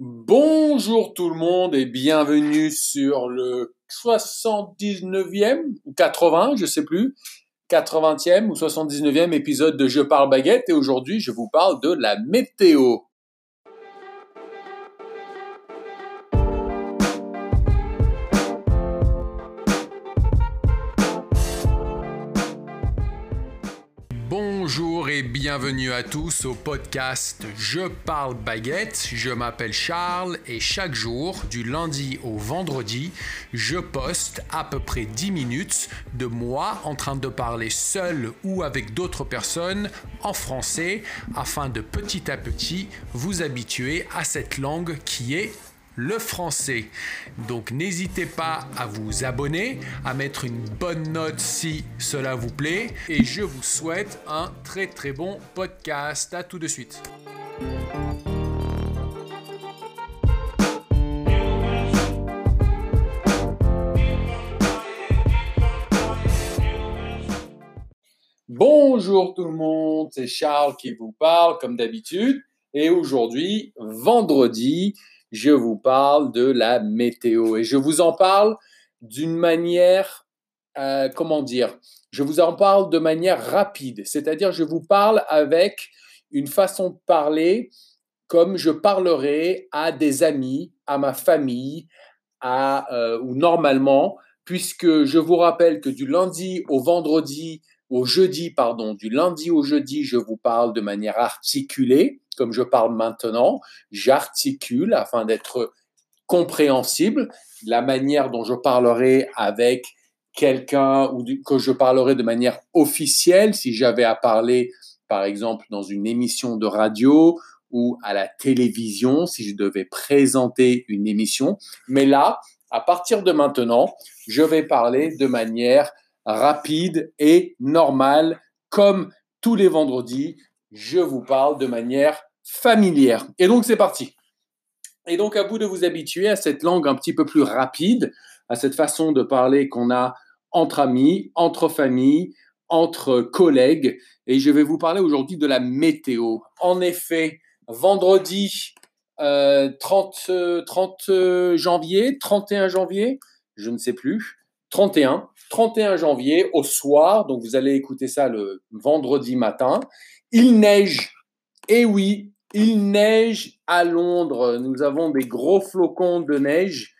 Bonjour tout le monde et bienvenue sur le 79e ou 80, je sais plus, 80e ou 79e épisode de Je parle baguette et aujourd'hui je vous parle de la météo. Bonjour et bienvenue à tous au podcast Je parle baguette. Je m'appelle Charles et chaque jour, du lundi au vendredi, je poste à peu près 10 minutes de moi en train de parler seul ou avec d'autres personnes en français afin de petit à petit vous habituer à cette langue qui est le français. Donc n'hésitez pas à vous abonner, à mettre une bonne note si cela vous plaît et je vous souhaite un très très bon podcast. À tout de suite. Bonjour tout le monde, c'est Charles qui vous parle comme d'habitude et aujourd'hui vendredi je vous parle de la météo. Et je vous en parle d'une manière, euh, comment dire, je vous en parle de manière rapide. C'est-à-dire, je vous parle avec une façon de parler comme je parlerai à des amis, à ma famille, euh, ou normalement, puisque je vous rappelle que du lundi au vendredi, au jeudi, pardon, du lundi au jeudi, je vous parle de manière articulée comme je parle maintenant, j'articule afin d'être compréhensible, la manière dont je parlerai avec quelqu'un ou que je parlerai de manière officielle si j'avais à parler par exemple dans une émission de radio ou à la télévision si je devais présenter une émission. Mais là, à partir de maintenant, je vais parler de manière rapide et normale comme tous les vendredis je vous parle de manière familière. Et donc, c'est parti. Et donc, à vous de vous habituer à cette langue un petit peu plus rapide, à cette façon de parler qu'on a entre amis, entre familles, entre collègues. Et je vais vous parler aujourd'hui de la météo. En effet, vendredi 30, euh, 30 janvier, 31 janvier, je ne sais plus, 31, 31 janvier au soir, donc vous allez écouter ça le vendredi matin, il neige. Et oui, il neige à Londres. Nous avons des gros flocons de neige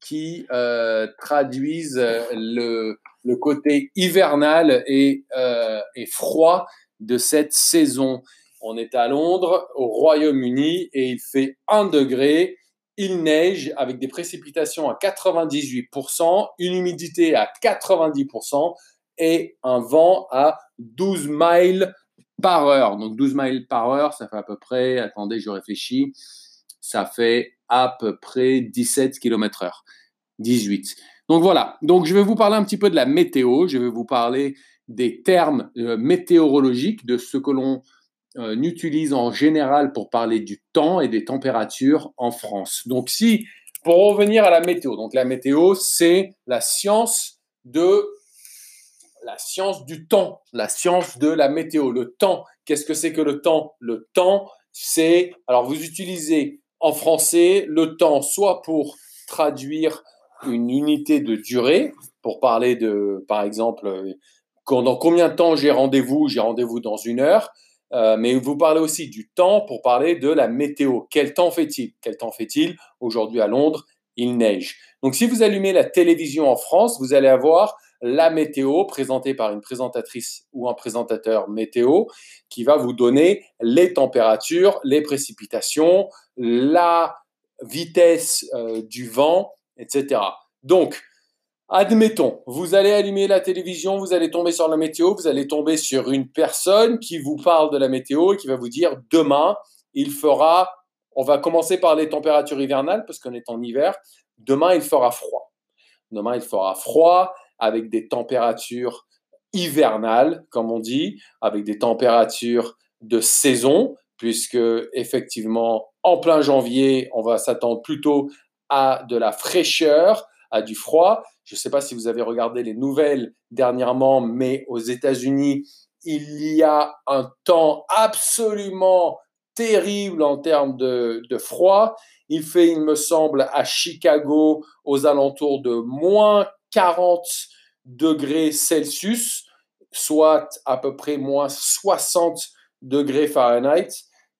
qui euh, traduisent le, côté hivernal et, euh, et, froid de cette saison. On est à Londres, au Royaume-Uni, et il fait 1 degré. Il neige avec des précipitations à 98%, une humidité à 90% et un vent à 12 miles par heure. Donc 12 miles par heure, ça fait à peu près, attendez, je réfléchis, ça fait à peu près 17 km heure. 18. Donc voilà, donc je vais vous parler un petit peu de la météo, je vais vous parler des termes euh, météorologiques, de ce que l'on euh, utilise en général pour parler du temps et des températures en France. Donc si, pour revenir à la météo, donc la météo, c'est la science de la science du temps, la science de la météo. Le temps, qu'est-ce que c'est que le temps? Le temps, c'est, alors vous utilisez en français le temps soit pour traduire une unité de durée, pour parler de, par exemple, dans combien de temps j'ai rendez-vous? J'ai rendez-vous dans une heure. Euh, mais vous parlez aussi du temps pour parler de la météo. Quel temps fait-il? Quel temps fait-il? Aujourd'hui à Londres, il neige. Donc si vous allumez la télévision en France, vous allez avoir la météo présentée par une présentatrice ou un présentateur météo qui va vous donner les températures, les précipitations, la vitesse euh, du vent, etc. Donc, admettons, vous allez allumer la télévision, vous allez tomber sur la météo, vous allez tomber sur une personne qui vous parle de la météo et qui va vous dire demain, il fera, on va commencer par les températures hivernales parce qu'on est en hiver, demain il fera froid. Demain il fera froid, avec des températures hivernales, comme on dit, avec des températures de saison, puisque effectivement, en plein janvier, on va s'attendre plutôt à de la fraîcheur, à du froid. Je ne sais pas si vous avez regardé les nouvelles dernièrement, mais aux États-Unis, il y a un temps absolument terrible en termes de, froid. Il fait, il me semble, à Chicago aux alentours de moins 40 degrés Celsius, soit à peu près moins 60 degrés Fahrenheit.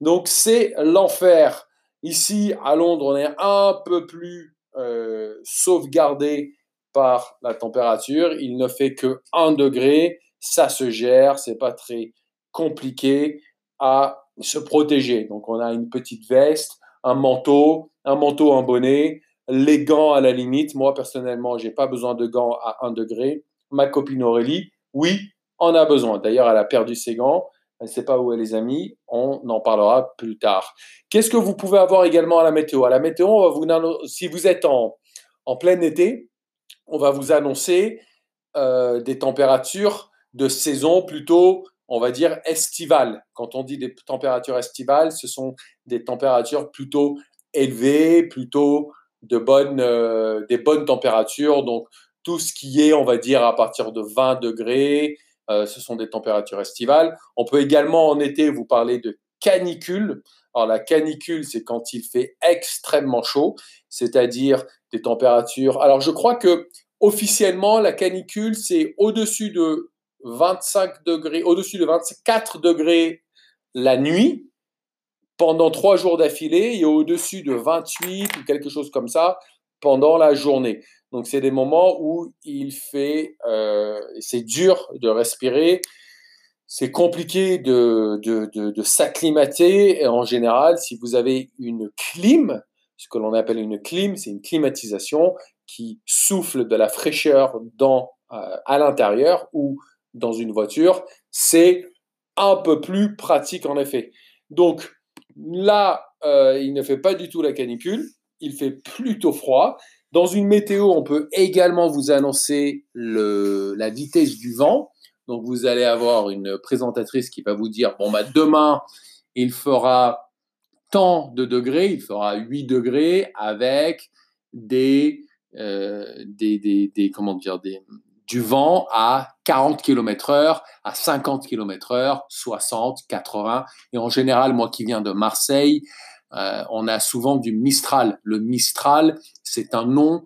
Donc c'est l'enfer. Ici, à Londres, on est un peu plus euh, sauvegardé par la température. Il ne fait que 1 degré. Ça se gère. C'est pas très compliqué à se protéger. Donc, on a une petite veste, un manteau, un manteau, un bonnet, les gants à la limite. Moi, personnellement, j'ai pas besoin de gants à 1 degré. Ma copine Aurélie, oui, en a besoin. D'ailleurs, elle a perdu ses gants. Elle ne sait pas où elle les a mis. On en parlera plus tard. Qu'est-ce que vous pouvez avoir également à la météo? À la météo, si vous êtes en, en plein été, on va vous annoncer euh, des températures de saison plutôt, on va dire, estivales. Quand on dit des températures estivales, ce sont des températures plutôt élevées, plutôt de bonnes, euh, des bonnes températures. Donc, tout ce qui est, on va dire, à partir de 20 degrés, euh, ce sont des températures estivales. On peut également en été vous parler de canicule. Alors la canicule, c'est quand il fait extrêmement chaud, c'est-à-dire des températures. Alors je crois que officiellement la canicule, c'est au-dessus de 25 degrés, au-dessus de 24 degrés la nuit pendant trois jours d'affilée et au-dessus de 28 ou quelque chose comme ça pendant la journée. Donc, c'est des moments où il fait, euh, c'est dur de respirer, c'est compliqué de, de, de, s'acclimater. Et en général, si vous avez une clim, ce que l'on appelle une clim, c'est une climatisation qui souffle de la fraîcheur dans, euh, à l'intérieur ou dans une voiture, c'est un peu plus pratique en effet. Donc là, euh, il ne fait pas du tout la canicule, il fait plutôt froid. Dans une météo, on peut également vous annoncer la vitesse du vent. Donc, vous allez avoir une présentatrice qui va vous dire, bon, bah, demain, il fera tant de degrés, il fera 8 degrés avec des, euh, des, comment dire, des, du vent à 40 km heure, à 50 km heure, 60, 80. Et en général, moi qui viens de Marseille, euh, on a souvent du Mistral. Le Mistral, c'est un nom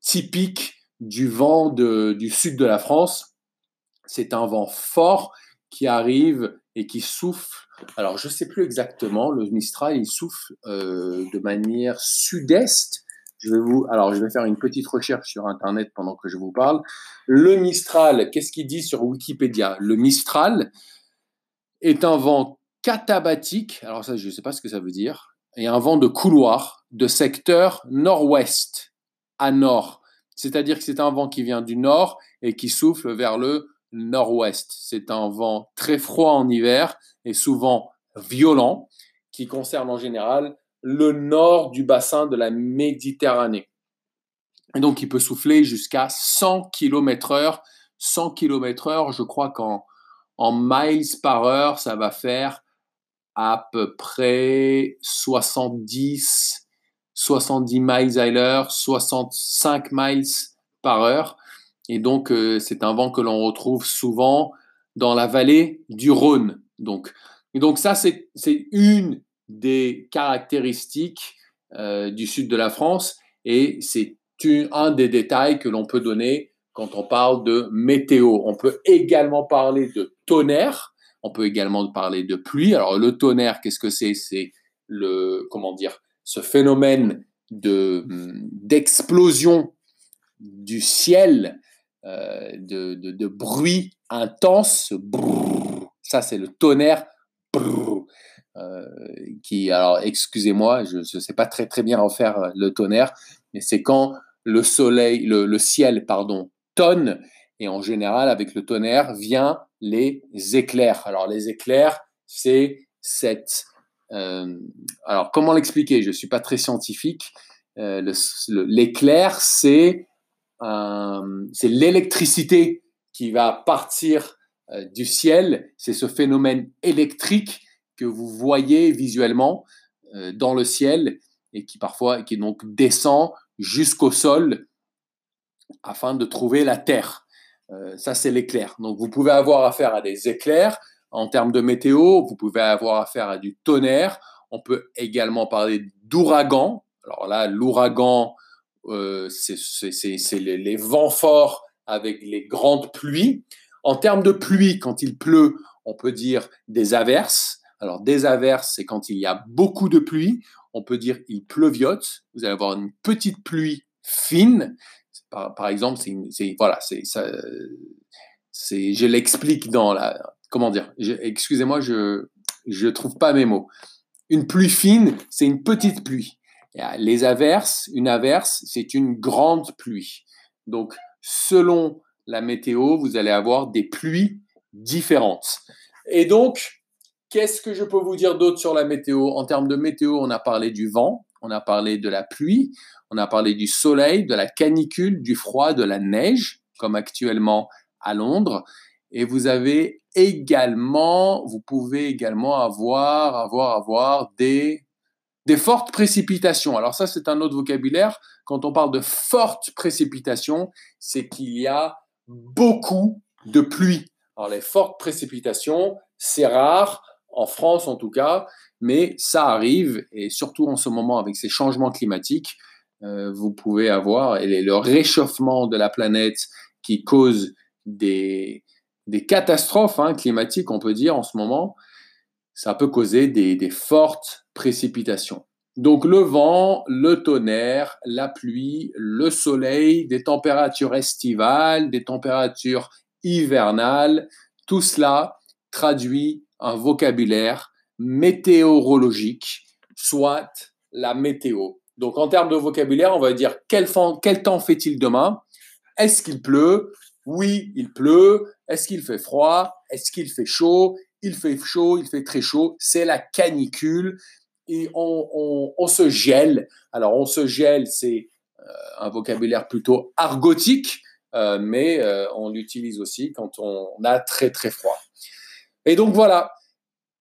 typique du vent du sud de la France. C'est un vent fort qui arrive et qui souffle. Alors, je ne sais plus exactement, le Mistral, il souffle euh, de manière sud-est. Je vais vous, alors, je vais faire une petite recherche sur Internet pendant que je vous parle. Le Mistral, qu'est-ce qu'il dit sur Wikipédia? Le Mistral est un vent katabatique. Alors ça, je ne sais pas ce que ça veut dire et un vent de couloir de secteur nord-ouest à nord. C'est-à-dire que c'est un vent qui vient du nord et qui souffle vers le nord-ouest. C'est un vent très froid en hiver et souvent violent qui concerne en général le nord du bassin de la Méditerranée. Et donc il peut souffler jusqu'à 100 km heure. 100 km heure, je crois qu'en en miles par heure, ça va faire à peu près 70, 70 miles à l'heure, 65 miles par heure. Et donc, euh, c'est un vent que l'on retrouve souvent dans la vallée du Rhône. Donc, et donc ça, c'est une des caractéristiques euh, du sud de la France et c'est un des détails que l'on peut donner quand on parle de météo. On peut également parler de tonnerre on peut également parler de pluie. Alors le tonnerre, qu'est-ce que c'est? C'est le comment dire? Ce phénomène de d'explosion du ciel, euh, de, de, bruit intense. ça c'est le tonnerre. Euh, qui alors excusez-moi, je ne sais pas très très bien en faire euh, le tonnerre, mais c'est quand le soleil, le, le ciel pardon tonne et en général avec le tonnerre vient les éclairs. Alors les éclairs, c'est cette... Euh, alors comment l'expliquer? Je ne suis pas très scientifique. Euh, l'éclair, c'est c'est l'électricité qui va partir euh, du ciel. C'est ce phénomène électrique que vous voyez visuellement dans le ciel et qui parfois qui donc descend jusqu'au sol afin de trouver la terre. Euh, ça, c'est l'éclair. Donc, vous pouvez avoir affaire à des éclairs en termes de météo. Vous pouvez avoir affaire à du tonnerre. On peut également parler d'ouragan. Alors là, l'ouragan, euh, c'est les, vents forts avec les grandes pluies. En termes de pluie, quand il pleut, on peut dire des averses. Alors des averses, c'est quand il y a beaucoup de pluie. On peut dire il pleuviote. Vous allez avoir une petite pluie fine. Par, exemple, c'est voilà. C'est, je l'explique dans la. Comment dire Excusez-moi, je je trouve pas mes mots. Une pluie fine, c'est une petite pluie. Les averses, une averse, c'est une grande pluie. Donc, selon la météo, vous allez avoir des pluies différentes. Et donc, qu'est-ce que je peux vous dire d'autre sur la météo? En termes de météo, on a parlé du vent, on a parlé de la pluie, on a parlé du soleil, de la canicule, du froid, de la neige, comme actuellement à Londres. Et vous avez également, vous pouvez également avoir, avoir, avoir des, des fortes précipitations. Alors ça, c'est un autre vocabulaire. Quand on parle de fortes précipitations, c'est qu'il y a beaucoup de pluie. Alors les fortes précipitations, c'est rare, en France en tout cas, mais ça arrive, et surtout en ce moment avec ces changements climatiques, euh, vous pouvez avoir le réchauffement de la planète qui cause des, des catastrophes hein, climatiques, on peut dire, en ce moment, ça peut causer des, fortes précipitations. Donc le vent, le tonnerre, la pluie, le soleil, des températures estivales, des températures hivernales, tout cela traduit un vocabulaire météorologique, soit la météo. Donc en termes de vocabulaire, on va dire quel, temps fait-il demain? Est-ce qu'il pleut? Oui, il pleut. Est-ce qu'il fait froid? Est-ce qu'il fait chaud? Il fait chaud, il fait très chaud. C'est la canicule et on, se gèle. Alors, on se gèle, c'est euh, un vocabulaire plutôt argotique, euh, mais euh, on l'utilise aussi quand on a très très froid. Et donc voilà,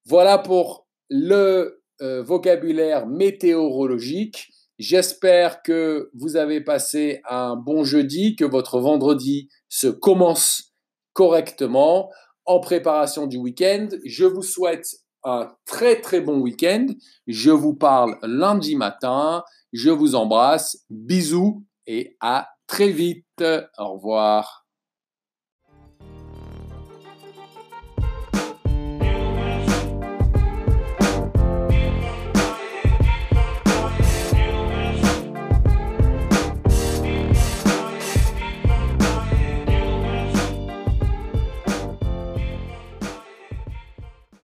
voilà pour le vocabulaire météorologique. J'espère que vous avez passé un bon jeudi, que votre vendredi se commence correctement en préparation du week-end. Je vous souhaite un très très bon week-end. Je vous parle lundi matin. Je vous embrasse. Bisous et à très vite. Au revoir.